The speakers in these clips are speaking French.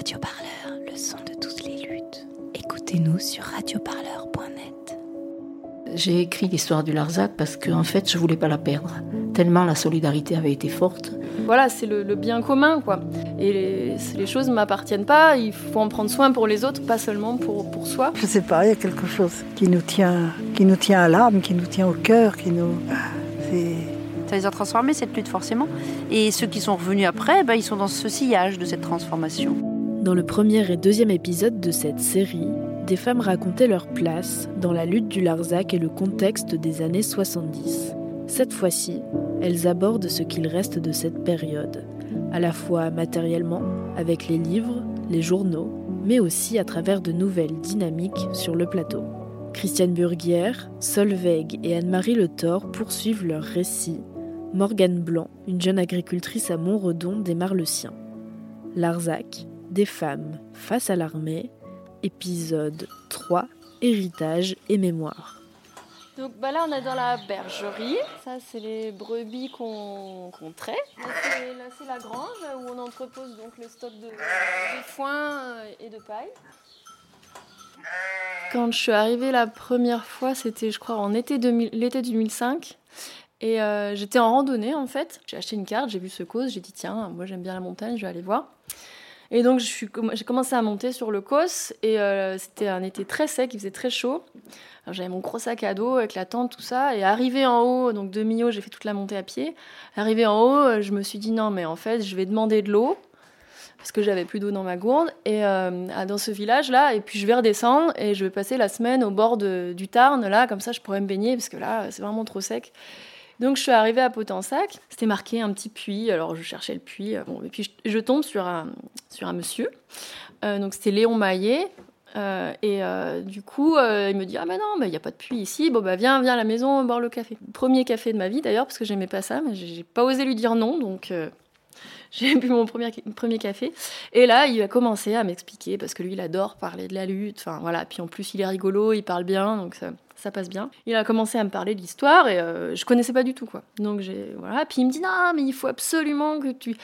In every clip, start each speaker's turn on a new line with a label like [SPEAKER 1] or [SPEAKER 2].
[SPEAKER 1] Radio Parleur, le son de toutes les luttes. Écoutez-nous sur radioparleur.net.
[SPEAKER 2] J'ai écrit l'histoire du Larzac parce que en fait, je voulais pas la perdre. Tellement la solidarité avait été forte.
[SPEAKER 3] Voilà, c'est le, le bien commun, quoi. Et les, les choses ne m'appartiennent pas, il faut en prendre soin pour les autres, pas seulement pour, pour soi.
[SPEAKER 4] Je sais pas, il y a quelque chose qui nous tient, qui nous tient à l'âme, qui nous tient au cœur, qui nous. C'est
[SPEAKER 5] Ça les a transformés, cette lutte, forcément. Et ceux qui sont revenus après, bah, ils sont dans ce sillage de cette transformation.
[SPEAKER 6] Dans le premier et deuxième épisode de cette série, des femmes racontaient leur place dans la lutte du Larzac et le contexte des années 70. Cette fois-ci, elles abordent ce qu'il reste de cette période, à la fois matériellement, avec les livres, les journaux, mais aussi à travers de nouvelles dynamiques sur le plateau. Christiane Burguière, Solveig et Anne-Marie Le Thor poursuivent leur récit. Morgane Blanc, une jeune agricultrice à Montredon, démarre le sien. Larzac, des femmes face à l'armée, épisode 3, héritage et mémoire.
[SPEAKER 3] Donc bah là, on est dans la bergerie. Ça, c'est les brebis qu'on qu'on traite. Là, c'est- Là, c'est la grange où on entrepose donc le stock de, de foin euh, et de paille. Quand je suis arrivée la première fois, c'était, je crois, en été 2000 l'été 2005. Et euh, j'étais en randonnée, en fait. J'ai acheté une carte, j'ai vu ce cause, j'ai dit, tiens, moi j'aime bien la montagne, je vais aller voir. Et donc, j'ai commencé à monter sur le Causse. Et euh, c'était un été très sec, il faisait très chaud. J'avais mon gros sac à dos avec la tente, tout ça. Et arrivé en haut, donc de Millau, j'ai fait toute la montée à pied. Arrivé en haut, euh, je me suis dit non, mais en fait, je vais demander de l'eau parce que j'avais plus d'eau dans ma gourde et euh, dans ce village là. Et puis je vais redescendre et je vais passer la semaine au bord du Tarn là, comme ça je pourrais me baigner parce que là c'est vraiment trop sec. Donc je suis arrivée à Potensac, c'était marqué un petit puits, alors je cherchais le puits, et puis je, je tombe sur un, sur un monsieur, Euh, donc c'était Léon Maillet, euh, et euh, du coup, il me dit Ah, mais non, il n'y a pas de puits ici. Bon, bah, viens, viens à la maison boire le café. Premier café de ma vie d'ailleurs, parce que j'aimais pas ça, mais j'ai pas osé lui dire non, donc j'ai bu mon premier, premier café. Et là, il a commencé à m'expliquer, parce que lui, il adore parler de la lutte. Enfin, voilà. Puis en plus, il est rigolo, il parle bien, donc ça, ça passe bien. Il a commencé à me parler de l'histoire et euh, je connaissais pas du tout, quoi. Donc j'ai. Voilà. Puis il me dit Non, mais il faut absolument que tu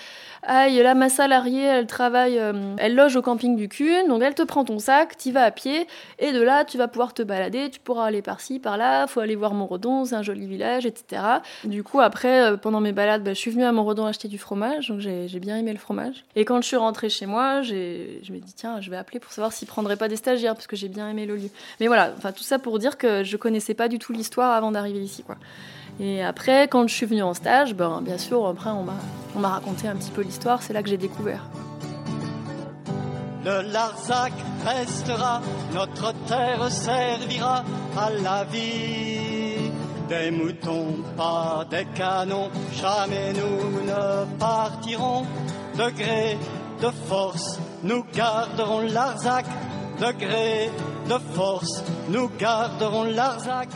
[SPEAKER 3] aïe, là, ma salariée, elle travaille, euh, elle loge au camping du Cun, donc elle te prend ton sac, tu vas à pied, et de là, tu vas pouvoir te balader, tu pourras aller par-ci, par-là, faut aller voir Montredon, c'est un joli village, etc. Du coup, après, euh, pendant mes balades, bah, je suis venue à Montredon acheter du fromage, donc j'ai j'ai bien aimé le fromage. Et quand je suis rentrée chez moi, je me dis, tiens, je vais appeler pour savoir s'ils prendraient pas des stagiaires, parce que j'ai bien aimé le lieu. Mais voilà, enfin, tout ça pour dire que je connaissais pas du tout l'histoire avant d'arriver ici, quoi. Et après, quand je suis venue en stage, ben, bien sûr, après, on m'a on m'a raconté un petit peu l'histoire, c'est là que j'ai découvert.
[SPEAKER 7] Le Larzac restera, notre terre servira à la vie. Des moutons, pas des canons, jamais nous ne partirons. De gré, de force, nous garderons Larzac. De gré, de force, nous garderons Larzac.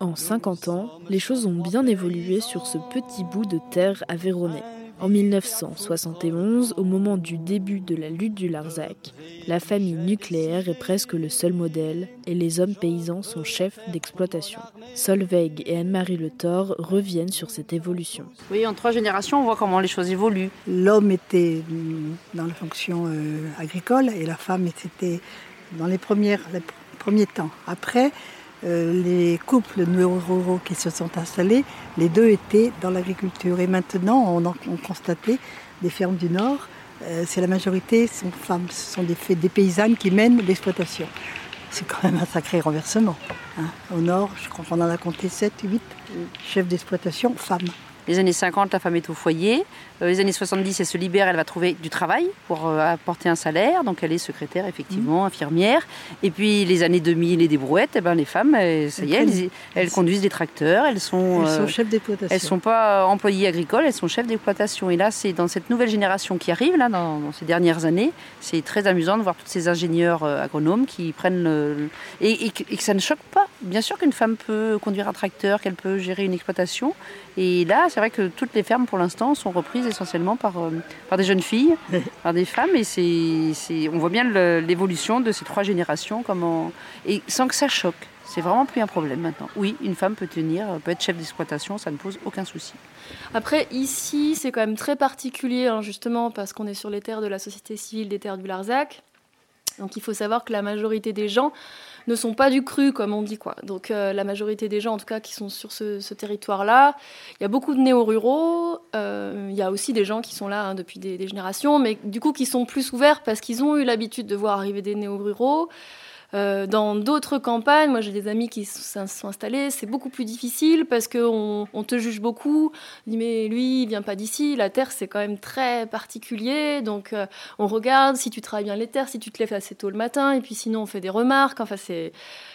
[SPEAKER 6] En 50 ans, les choses ont bien évolué sur ce petit bout de terre aveyronnais. En 1971, au moment du début de la lutte du Larzac, la famille nucléaire est presque le seul modèle et les hommes paysans sont chefs d'exploitation. Solveig et Anne-Marie Le Thor reviennent sur cette évolution.
[SPEAKER 5] Oui, en trois générations, on voit comment les choses évoluent.
[SPEAKER 4] l'homme était dans la fonction euh, agricole et la femme était dans les, premières, les pr- premiers temps. Après, les couples ruraux qui se sont installés, les deux étaient dans l'agriculture. Et maintenant, on, en- on constatait des fermes du Nord, euh, c'est la majorité sont femmes, ce sont des paysannes qui mènent l'exploitation. C'est quand même un sacré renversement. hein. Au Nord, je crois qu'on en a compté 7, 8 chefs d'exploitation femmes.
[SPEAKER 5] Les années 50, la femme est au foyer. Euh, les années 70, elle se libère, elle va trouver du travail pour euh, apporter un salaire. Donc elle est secrétaire, effectivement, infirmière. Et puis les années 2000 et des brouettes, eh ben, les femmes, ça y est,
[SPEAKER 4] Elles
[SPEAKER 5] conduisent des tracteurs. Elles sont,
[SPEAKER 4] Elles
[SPEAKER 5] euh,
[SPEAKER 4] sont chefs d'exploitation.
[SPEAKER 5] elles sont pas employées agricoles, elles sont chefs d'exploitation. Et là, c'est dans cette nouvelle génération qui arrive, là, dans, dans ces dernières années, c'est très amusant de voir tous ces ingénieurs agronomes qui prennent le... Et, et que ça ne choque pas. Bien sûr qu'une femme peut conduire un tracteur, qu'elle peut gérer une exploitation. Et là, c'est vrai que toutes les fermes, pour l'instant, sont reprises essentiellement par, euh, par des jeunes filles, par des femmes. Et c'est, c'est- on voit bien l'évolution de ces trois générations, comment... et sans que ça choque. C'est vraiment plus un problème maintenant. Oui, une femme peut tenir, peut être chef d'exploitation, ça ne pose aucun souci.
[SPEAKER 3] Après, ici, c'est quand même très particulier, hein, justement, parce qu'on est sur les terres de la société civile des terres du Larzac. Donc il faut savoir que la majorité des gens ne sont pas du cru, comme on dit. quoi. Donc euh, la majorité des gens, en tout cas, qui sont sur ce, territoire-là, il y a beaucoup de néo-ruraux. Euh, il y a aussi des gens qui sont là hein, depuis des, des, générations, mais du coup qui sont plus ouverts parce qu'ils ont eu l'habitude de voir arriver des néo-ruraux. Euh, dans d'autres campagnes, moi j'ai des amis qui se sont installés, c'est beaucoup plus difficile parce qu'on on te juge beaucoup. On dit mais lui il vient pas d'ici, la terre c'est quand même très particulier, donc euh, on regarde si tu travailles bien les terres, si tu te lèves assez tôt le matin, et puis sinon on fait des remarques. Enfin c'est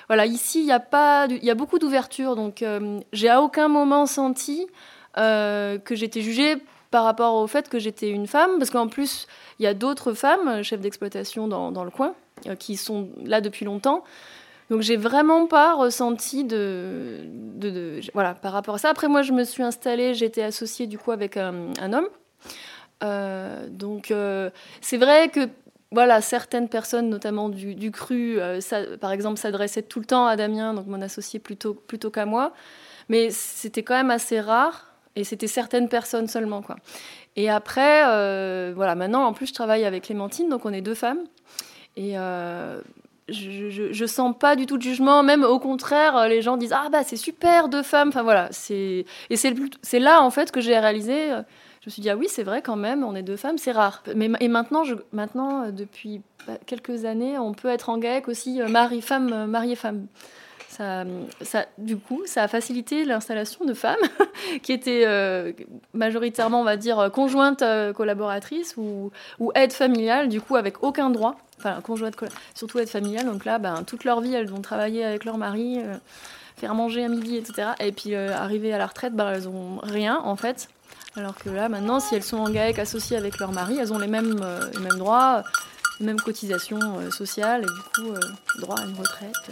[SPEAKER 3] voilà ici il y a pas, il y a beaucoup d'ouverture, donc euh, j'ai à aucun moment senti que j'étais jugée par rapport au fait que j'étais une femme, parce qu'en plus, il y a d'autres femmes chefs d'exploitation dans, dans, le coin. Euh, qui sont là depuis longtemps. Donc j'ai vraiment pas ressenti de, voilà par rapport à ça. Après moi je me suis installée, j'étais associée du coup avec un, homme. Euh, donc euh, c'est vrai que voilà certaines personnes, notamment du, cru, par exemple s'adressaient tout le temps à Damien, donc mon associé plutôt plutôt qu'à moi. Mais c'était quand même assez rare et c'était certaines personnes seulement quoi. Et après voilà maintenant en plus je travaille avec Clémentine, donc on est deux femmes. Et euh, je, je, sens pas du tout de jugement, même au contraire, les gens disent ah bah c'est super deux femmes. Enfin voilà, et c'est là en fait que j'ai réalisé. Euh, je me suis dit ah oui c'est vrai quand même, on est deux femmes, c'est rare. Mais et maintenant maintenant euh, depuis bah, quelques années, on peut être en GAEC aussi mari femme mariée femme. Ça, du coup, ça a facilité l'installation de femmes qui étaient majoritairement, on va dire, conjointes collaboratrices ou, ou aides familiales, du coup, avec aucun droit enfin conjointe, surtout être familiale. Donc là, ben, toute leur vie, elles vont travailler avec leur mari, euh, faire manger à midi, etc. Et puis euh, arriver à la retraite, ben, elles ont rien en fait. Alors que là, maintenant, si elles sont en GAEC associées avec leur mari, elles ont les mêmes, euh, les mêmes droits, les mêmes cotisations sociales et du coup, droit à une retraite.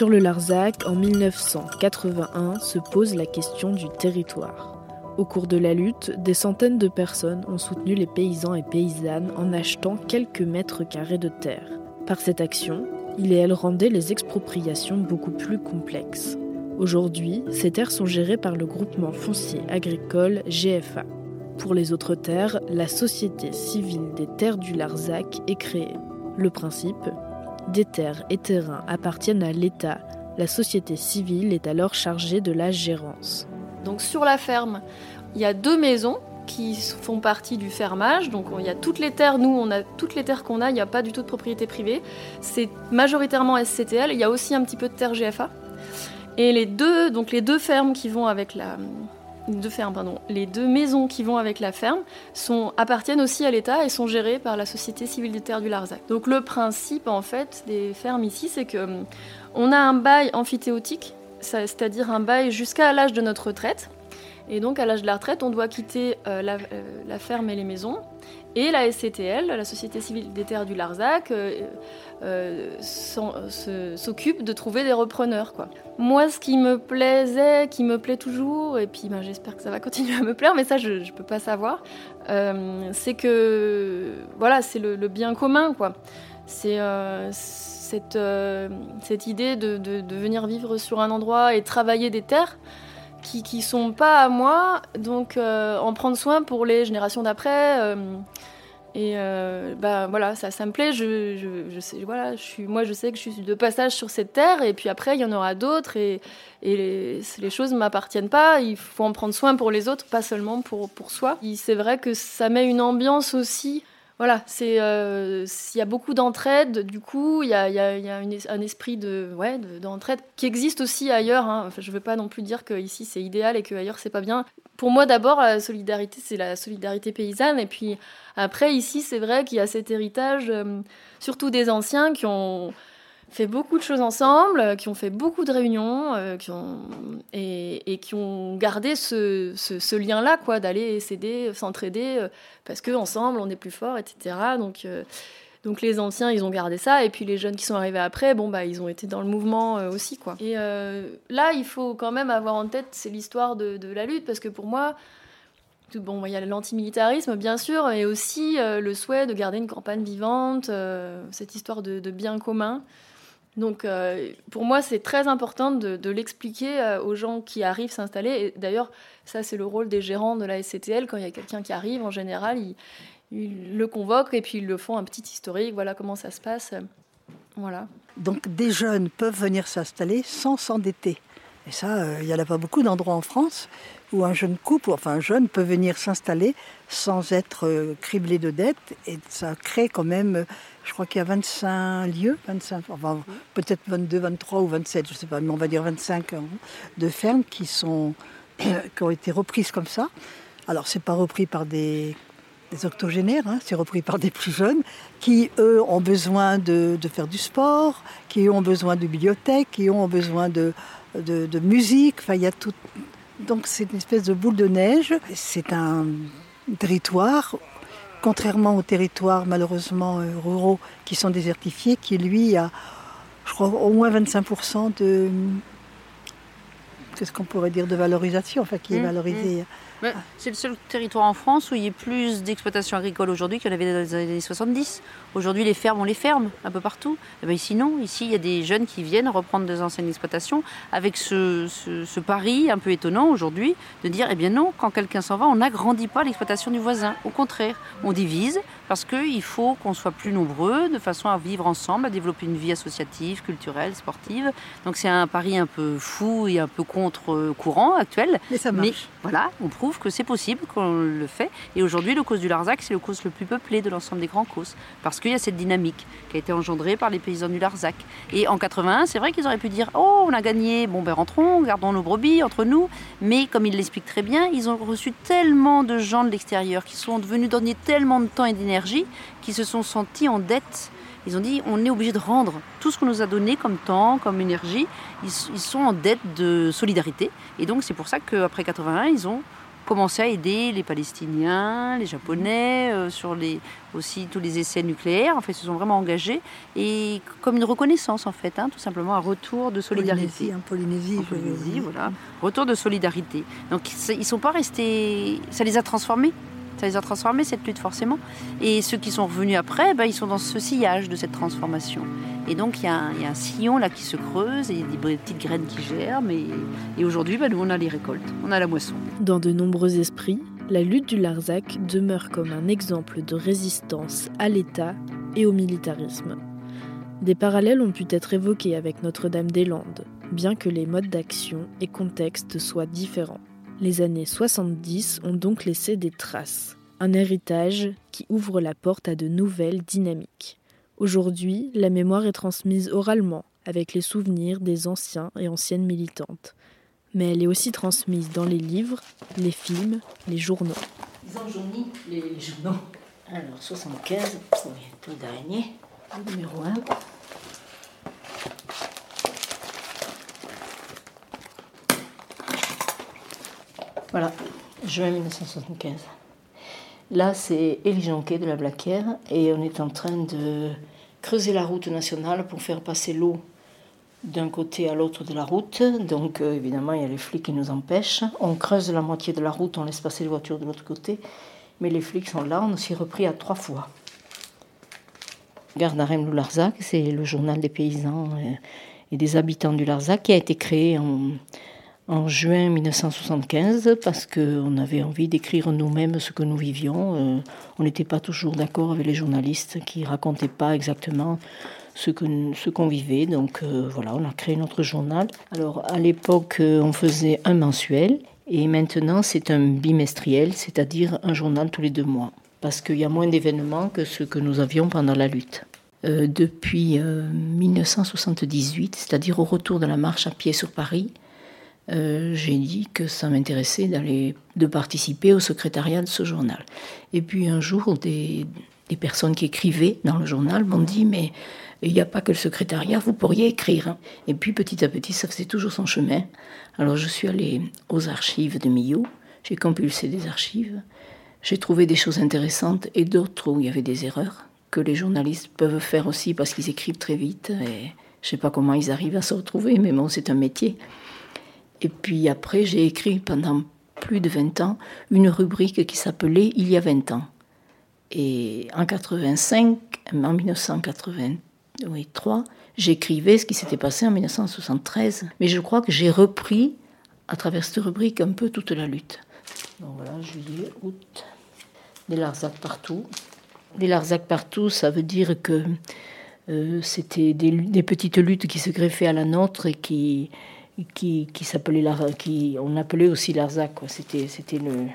[SPEAKER 6] Sur le Larzac, en 1981, se pose la question du territoire. Au cours de la lutte, des centaines de personnes ont soutenu les paysans et paysannes en achetant quelques mètres carrés de terre. Par cette action, il et elle rendaient les expropriations beaucoup plus complexes. Aujourd'hui, ces terres sont gérées par le groupement foncier agricole GFA. Pour les autres terres, la Société civile des terres du Larzac est créée. Le principe des terres et terrains appartiennent à l'État. La société civile est alors chargée de la gérance.
[SPEAKER 3] Donc sur la ferme, il y a deux maisons qui font partie du fermage. Donc il y a toutes les terres, nous on a toutes les terres qu'on a, il n'y a pas du tout de propriété privée. C'est majoritairement SCTL, il y a aussi un petit peu de terre GFA. Et les deux, donc les deux fermes qui vont avec la, Les deux maisons qui vont avec la ferme appartiennent aussi à l'État et sont gérées par la Société civile des terres du Larzac. Donc le principe en fait des fermes ici, c'est que on a un bail amphithéotique, c'est-à-dire un bail jusqu'à l'âge de notre retraite. Et donc à l'âge de la retraite, on doit quitter euh, euh, la, ferme et les maisons. Et la SCTL, la Société civile des terres du Larzac, euh, euh, s'occupe de trouver des repreneurs. Moi, ce qui me plaisait, qui me plaît toujours, et puis ben, j'espère que ça va continuer à me plaire, mais ça, je ne peux pas savoir, euh, c'est que voilà, c'est le, bien commun. quoi. C'est cette, idée de, venir vivre sur un endroit et travailler des terres qui ne sont pas à moi, donc en prendre soin pour les générations d'après. Et euh, bah voilà, ça, ça me plaît. Je, je, je, voilà, je suis, moi, je sais que je suis de passage sur cette terre, et puis après, il y en aura d'autres, et, et les, les choses ne m'appartiennent pas. Il faut en prendre soin pour les autres, pas seulement pour, pour soi. C'est vrai que ça met une ambiance aussi. Voilà, c'est euh, il y a beaucoup d'entraide. Du coup, il y a, un esprit de ouais d'entraide qui existe aussi ailleurs. Hein. Enfin, je veux pas non plus dire que ici c'est idéal et que ailleurs c'est pas bien. Pour moi, d'abord, la solidarité, c'est la solidarité paysanne, et puis après, ici, c'est vrai qu'il y a cet héritage, euh, surtout des anciens qui ont fait beaucoup de choses ensemble, qui ont fait beaucoup de réunions, euh, qui ont, et, qui ont gardé ce, lien-là, quoi, d'aller s'aider, s'entraider, euh, parce qu'ensemble, on est plus fort, etc. Donc, Donc les anciens, ils ont gardé ça, et puis les jeunes qui sont arrivés après, bon bah ils ont été dans le mouvement euh, aussi quoi. Et euh, là, il faut quand même avoir en tête, c'est l'histoire de, la lutte, parce que pour moi, bon, il y a l'antimilitarisme bien sûr, et aussi euh, le souhait de garder une campagne vivante, euh, cette histoire de, bien commun. Donc euh, pour moi, c'est très important de, l'expliquer aux gens qui arrivent s'installer. Et d'ailleurs, ça c'est le rôle des gérants de la SCTL. Quand il y a quelqu'un qui arrive, en général, ils le convoquent et puis ils le font un petit historique, voilà comment ça se passe. Voilà.
[SPEAKER 4] Donc des jeunes peuvent venir s'installer sans s'endetter. Et ça, il n'y en a pas beaucoup d'endroits en France où un jeune couple, enfin un jeune, peut venir s'installer sans être criblé de dettes. Et ça crée quand même, je crois qu'il y a 25 lieux, 25, enfin, peut-être 22, 23 ou 27, je ne sais pas, mais on va dire 25 de fermes qui, sont, qui ont été reprises comme ça. Alors, ce n'est pas repris par des octogénaires, hein, c'est repris par des plus jeunes, qui eux ont besoin de, de, faire du sport, qui ont besoin de bibliothèques, qui ont besoin de, de, de musique. Enfin, il y a tout. Donc c'est une espèce de boule de neige. C'est un territoire, contrairement aux territoires malheureusement euh, ruraux qui sont désertifiés, qui lui a, je crois, au moins 25% de qu'est-ce qu'on pourrait dire de valorisation, enfin qui est valorisé.
[SPEAKER 5] Mmh, mmh. C'est le seul territoire en France où il y a plus d'exploitation agricole aujourd'hui qu'il y en avait dans les années 70. Aujourd'hui, les fermes, on les ferme un peu partout. Et bien ici, non. Ici, il y a des jeunes qui viennent reprendre des anciennes exploitations avec ce, ce, ce pari un peu étonnant aujourd'hui de dire, eh bien non, quand quelqu'un s'en va, on n'agrandit pas l'exploitation du voisin. Au contraire, on divise parce qu'il faut qu'on soit plus nombreux de façon à vivre ensemble, à développer une vie associative, culturelle, sportive. Donc c'est un pari un peu fou et un peu contre-courant actuel.
[SPEAKER 4] Mais ça marche.
[SPEAKER 5] Mais voilà, on prouve que c'est possible, qu'on le fait. Et aujourd'hui, le cause du Larzac, c'est le cause le plus peuplé de l'ensemble des grands causes. Parce qu'il y a cette dynamique qui a été engendrée par les paysans du Larzac. Et en 81, c'est vrai qu'ils auraient pu dire Oh, on a gagné, bon ben rentrons, gardons nos brebis entre nous. Mais comme ils l'expliquent très bien, ils ont reçu tellement de gens de l'extérieur qui sont venus donner tellement de temps et d'énergie qui se sont sentis en dette. Ils ont dit on est obligé de rendre tout ce qu'on nous a donné comme temps, comme énergie. Ils, ils sont en dette de solidarité. Et donc c'est pour ça qu'après 81, ils ont commencé à aider les Palestiniens, les Japonais, euh, sur les, aussi tous les essais nucléaires. En fait, ils se sont vraiment engagés et comme une reconnaissance, en fait, hein, tout simplement un retour de solidarité.
[SPEAKER 4] En Polynésie,
[SPEAKER 5] en Polynésie voilà. Retour de solidarité. Donc, ils ne sont pas restés. Ça les a transformés. Ça les a transformés, cette lutte, forcément. Et ceux qui sont revenus après, ben, ils sont dans ce sillage de cette transformation. Et donc, il y, a un sillon là qui se creuse, et il y a des petites graines qui germent. Et, et aujourd'hui, ben, nous, on a les récoltes, on a la moisson.
[SPEAKER 6] Dans de nombreux esprits, la lutte du Larzac demeure comme un exemple de résistance à l'État et au militarisme. Des parallèles ont pu être évoqués avec Notre-Dame-des-Landes, bien que les modes d'action et contextes soient différents. Les années 70 ont donc laissé des traces, un héritage qui ouvre la porte à de nouvelles dynamiques. Aujourd'hui, la mémoire est transmise oralement, avec les souvenirs des anciens et anciennes militantes. Mais elle est aussi transmise dans les livres, les films, les journaux.
[SPEAKER 2] Ils ont jauni les, journaux. Alors, 75, oui, tout d'araignée, numéro 1. Voilà, juin 1975. Là, c'est Élie Jonquet de la Blaquière et on est en train de creuser la route nationale pour faire passer l'eau d'un côté à l'autre de la route. Donc, euh, évidemment, il y a les flics qui nous empêchent. On creuse la moitié de la route, on laisse passer les voitures de l'autre côté. Mais les flics sont là, on s'y repris à trois fois. Gardarem du Larzac, c'est le journal des paysans et des habitants du Larzac qui a été créé en en juin 1975 parce qu'on avait envie d'écrire nous-mêmes ce que nous vivions. Euh, on n'était pas toujours d'accord avec les journalistes qui racontaient pas exactement ce que ce qu'on vivait. Donc euh, voilà, on a créé notre journal. Alors à l'époque, euh, on faisait un mensuel et maintenant c'est un bimestriel, c'est-à-dire un journal tous les deux mois parce qu'il y a moins d'événements que ce que nous avions pendant la lutte. Depuis 1978, c'est-à-dire au retour de la marche à pied sur Paris, euh, j'ai dit que ça m'intéressait d'aller de participer au secrétariat de ce journal. Et puis un jour, des, personnes qui écrivaient dans le journal m'ont dit mais il n'y a pas que le secrétariat, vous pourriez écrire. Et puis petit à petit, ça faisait toujours son chemin. Alors je suis allée aux archives de Millau, j'ai compulsé des archives, j'ai trouvé des choses intéressantes et d'autres où il y avait des erreurs que les journalistes peuvent faire aussi parce qu'ils écrivent très vite je sais pas comment ils arrivent à se retrouver, mais bon, c'est un métier. Et puis après, j'ai écrit pendant plus de 20 ans une rubrique qui s'appelait Il y a 20 ans. Et en 85, en 1983, j'écrivais ce qui s'était passé en 1973. Mais je crois que j'ai repris à travers cette rubrique un peu toute la lutte. Donc voilà, juillet, août, des Larzac partout. Des Larzac partout, ça veut dire que euh, c'était des, petites luttes qui se greffaient à la nôtre et qui, qui, qui s'appelaient qui on appelait aussi Larzac. C'était, c'était le,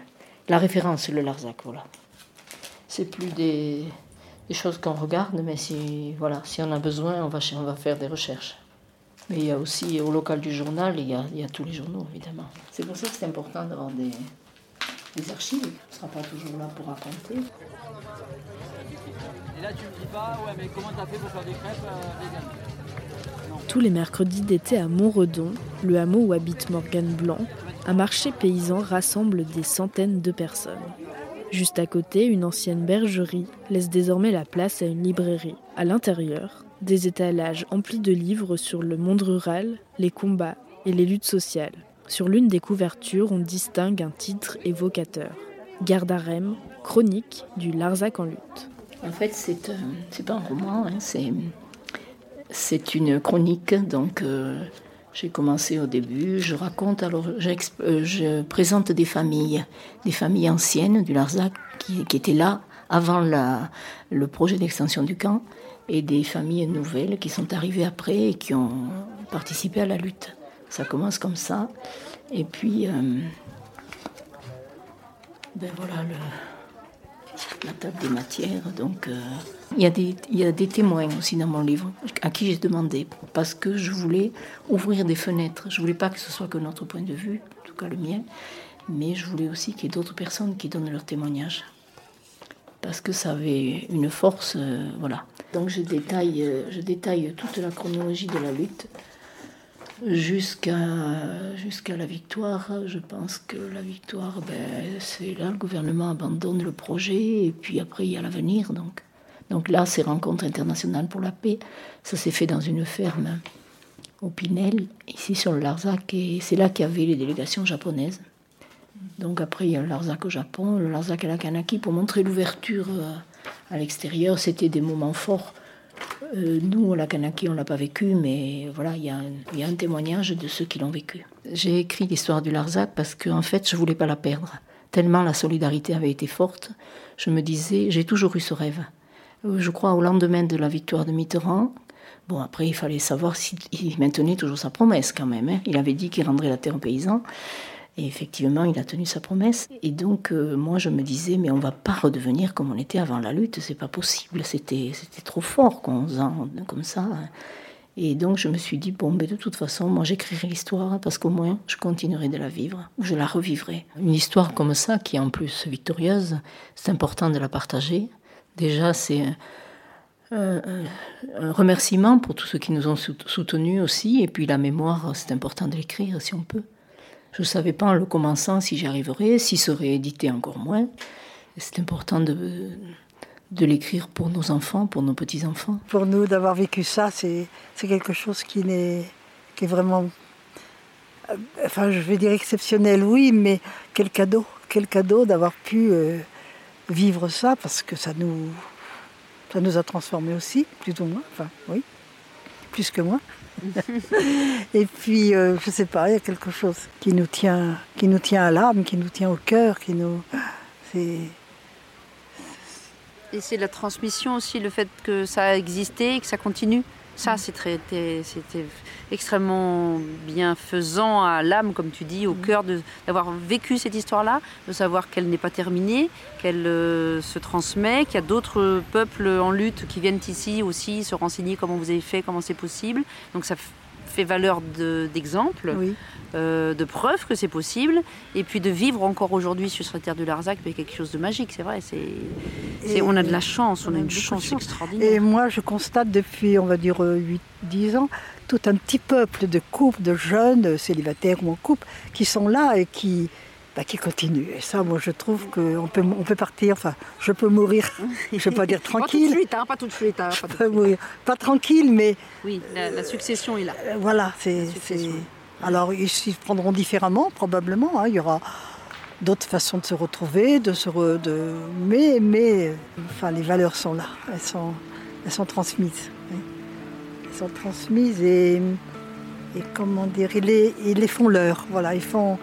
[SPEAKER 2] la référence, le Larzac. Voilà. C'est plus des, des choses qu'on regarde, mais si, voilà, si on a besoin, on va, on va faire des recherches. Mais il y a aussi au local du journal, il y a, il y a tous les journaux, évidemment. C'est pour ça que c'est important d'avoir des, des archives. On ne sera pas toujours là pour raconter.
[SPEAKER 8] Et là, tu me dis pas, ouais, mais comment t'as fait pour faire des crêpes euh,
[SPEAKER 6] Tous les mercredis d'été à Montredon, le hameau où habite Morgane Blanc, un marché paysan rassemble des centaines de personnes. Juste à côté, une ancienne bergerie laisse désormais la place à une librairie. À l'intérieur, des étalages emplis de livres sur le monde rural, les combats et les luttes sociales. Sur l'une des couvertures, on distingue un titre évocateur. Gardarem, chronique du Larzac en lutte.
[SPEAKER 2] En fait, c'est euh, pas un roman, hein, c'est c'est une chronique. Donc, euh, j'ai commencé au début. Je raconte alors, euh, je présente des familles, des familles anciennes du Larzac qui, étaient là avant le projet d'extension du camp, et des familles nouvelles qui sont arrivées après et qui ont participé à la lutte. Ça commence comme ça, et puis ben voilà le la table des matières. Donc, euh, il, y a des, il y a des témoins aussi dans mon livre à qui j'ai demandé parce que je voulais ouvrir des fenêtres. Je voulais pas que ce soit que notre point de vue, en tout cas le mien, mais je voulais aussi qu'il y ait d'autres personnes qui donnent leur témoignage parce que ça avait une force, euh, voilà. Donc je détaille, euh, je détaille toute la chronologie de la lutte jusqu'à la victoire. Je pense que la victoire, ben, c'est là le gouvernement abandonne le projet et puis après il y a l'avenir. Donc, donc là, ces rencontres internationales pour la paix, ça s'est fait dans une ferme au Pinel, ici sur le Larzac, et c'est là qu'il y avait les délégations japonaises. Donc après, il y a le Larzac au Japon, le Larzac à la Kanaki, pour montrer l'ouverture euh, à l'extérieur. C'était des moments forts euh, nous, la Kanaki, on l'a pas vécu, mais voilà, il y, a un témoignage de ceux qui l'ont vécu. J'ai écrit l'histoire du Larzac parce qu'en en fait, je voulais pas la perdre. Tellement la solidarité avait été forte, je me disais, j'ai toujours eu ce rêve. Euh, je crois au lendemain de la victoire de Mitterrand. Bon, après, il fallait savoir s'il maintenait toujours sa promesse quand même. Hein. Il avait dit qu'il rendrait la terre aux paysans. Et effectivement, il a tenu sa promesse. Et donc, euh, moi, je me disais, mais on va pas redevenir comme on était avant la lutte, c'est pas possible. C'était, c'était trop fort, 11 ans, comme ça. Et donc, je me suis dit, bon, mais de toute façon, moi, j'écrirai l'histoire parce qu'au moins, je continuerai de la vivre, ou je la revivrai. Une histoire comme ça, qui est en plus victorieuse, c'est important de la partager. Déjà, c'est un, un remerciement pour tous ceux qui nous ont soutenus aussi. Et puis, la mémoire, c'est important de l'écrire si on peut. Je ne savais pas en le commençant si j'y arriverais, s'il serait édité encore moins. C'est important de, de l'écrire pour nos enfants, pour nos petits-enfants.
[SPEAKER 4] Pour nous, d'avoir vécu ça, c'est quelque chose qui, est, qui est vraiment, euh, enfin je vais dire exceptionnel, oui, mais quel cadeau, quel cadeau d'avoir pu euh, vivre ça, parce que ça nous, ça nous a transformés aussi, plus ou moins, enfin oui, plus que moi. et puis, euh, je sais pas, il y a quelque chose qui nous tient, qui nous tient à l'âme, qui nous tient au cœur, qui nous. C'est.
[SPEAKER 5] Et c'est la transmission aussi, le fait que ça a existé et que ça continue. Ça, c'était extrêmement bienfaisant à l'âme, comme tu dis, au mm. cœur d'avoir vécu cette histoire-là, de savoir qu'elle n'est pas terminée, qu'elle euh, se transmet, qu'il y a d'autres peuples en lutte qui viennent ici aussi se renseigner comment vous avez fait, comment c'est possible. Donc ça fait valeur d'exemple, euh, de preuve que c'est possible, et puis de vivre encore aujourd'hui sur cette terre de Larzac, c'est quelque chose de magique, c'est vrai. C'est, on a de la chance, on, a une chance, extraordinaire.
[SPEAKER 4] Et moi, je constate depuis, on va dire, 8-10 ans, tout un petit peuple de couples, de jeunes célibataires ou en couple, qui sont là et qui, bah, qui continue. Et ça, moi, je trouve qu'on peut, on peut partir, enfin, je peux mourir, je ne vais pas dire tranquille.
[SPEAKER 5] Pas tout de suite, hein, pas tout de suite. Hein, pas, tout
[SPEAKER 4] peux mourir. Pas tranquille, mais
[SPEAKER 5] Oui, la, la succession est là.
[SPEAKER 4] euh, voilà, c'est. Alors, ils s'y prendront différemment, probablement. hein. Il y aura d'autres façons de se retrouver, de se re- de... mais, mais euh, enfin, les valeurs sont là, elles sont, elles sont transmises. oui. Elles sont transmises et, et comment dire, ils les, ils les font leur. Voilà, ils font.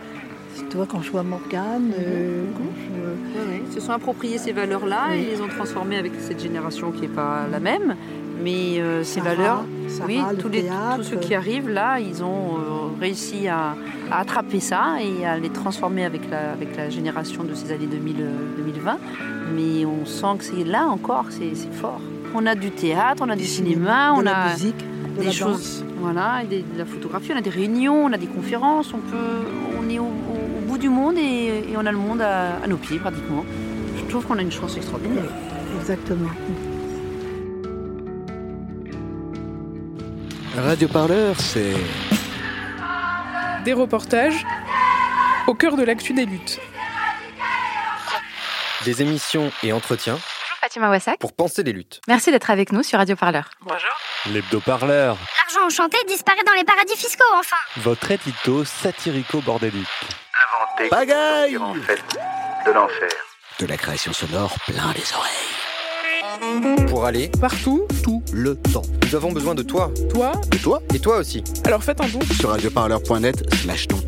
[SPEAKER 4] Tu vois, quand je vois Morgane, euh, je-.
[SPEAKER 5] Ils se sont appropriés ces valeurs-là et
[SPEAKER 4] Oui.
[SPEAKER 5] les ont transformées avec cette génération qui n'est pas la même. Mais euh, ces
[SPEAKER 4] Sarah,
[SPEAKER 5] valeurs,
[SPEAKER 4] Sarah,
[SPEAKER 5] oui,
[SPEAKER 4] le
[SPEAKER 5] tous, les,
[SPEAKER 4] théâtre,
[SPEAKER 5] tous ceux qui arrivent là, ils ont euh, réussi à, à attraper ça et à les transformer avec la, avec la génération de ces années 2000, euh, 2020. Mais on sent que c'est là encore, c'est fort. On a du théâtre, on a du, cinéma,
[SPEAKER 4] de
[SPEAKER 5] on
[SPEAKER 4] la
[SPEAKER 5] a
[SPEAKER 4] musique, de
[SPEAKER 5] des
[SPEAKER 4] la
[SPEAKER 5] choses,
[SPEAKER 4] danse.
[SPEAKER 5] voilà, et des- de la photographie, on a des réunions, on a des conférences, on peut, on est au, du monde et, et on a le monde à, à nos pieds pratiquement. Je trouve qu'on a une chance extraordinaire.
[SPEAKER 4] Exactement.
[SPEAKER 9] Radio Parleur, c'est
[SPEAKER 10] Des reportages au cœur de l'actu des luttes.
[SPEAKER 11] Des émissions et entretiens
[SPEAKER 1] Bonjour Fatima Wassak.
[SPEAKER 11] pour penser les luttes.
[SPEAKER 1] Merci d'être avec nous sur Radio Parleur.
[SPEAKER 9] l'hebdo-parleur,
[SPEAKER 12] L'argent enchanté disparaît dans les paradis fiscaux, enfin
[SPEAKER 9] votre édito satirico-bordélique.
[SPEAKER 13] Pagaille de l'enfer.
[SPEAKER 14] De la création sonore plein les oreilles.
[SPEAKER 11] Pour aller
[SPEAKER 10] Partout,
[SPEAKER 11] tout le temps. Nous avons besoin de toi.
[SPEAKER 10] toi.
[SPEAKER 11] De toi Et toi aussi.
[SPEAKER 10] Alors faites un don
[SPEAKER 14] Sur radioparleur.net slash ton.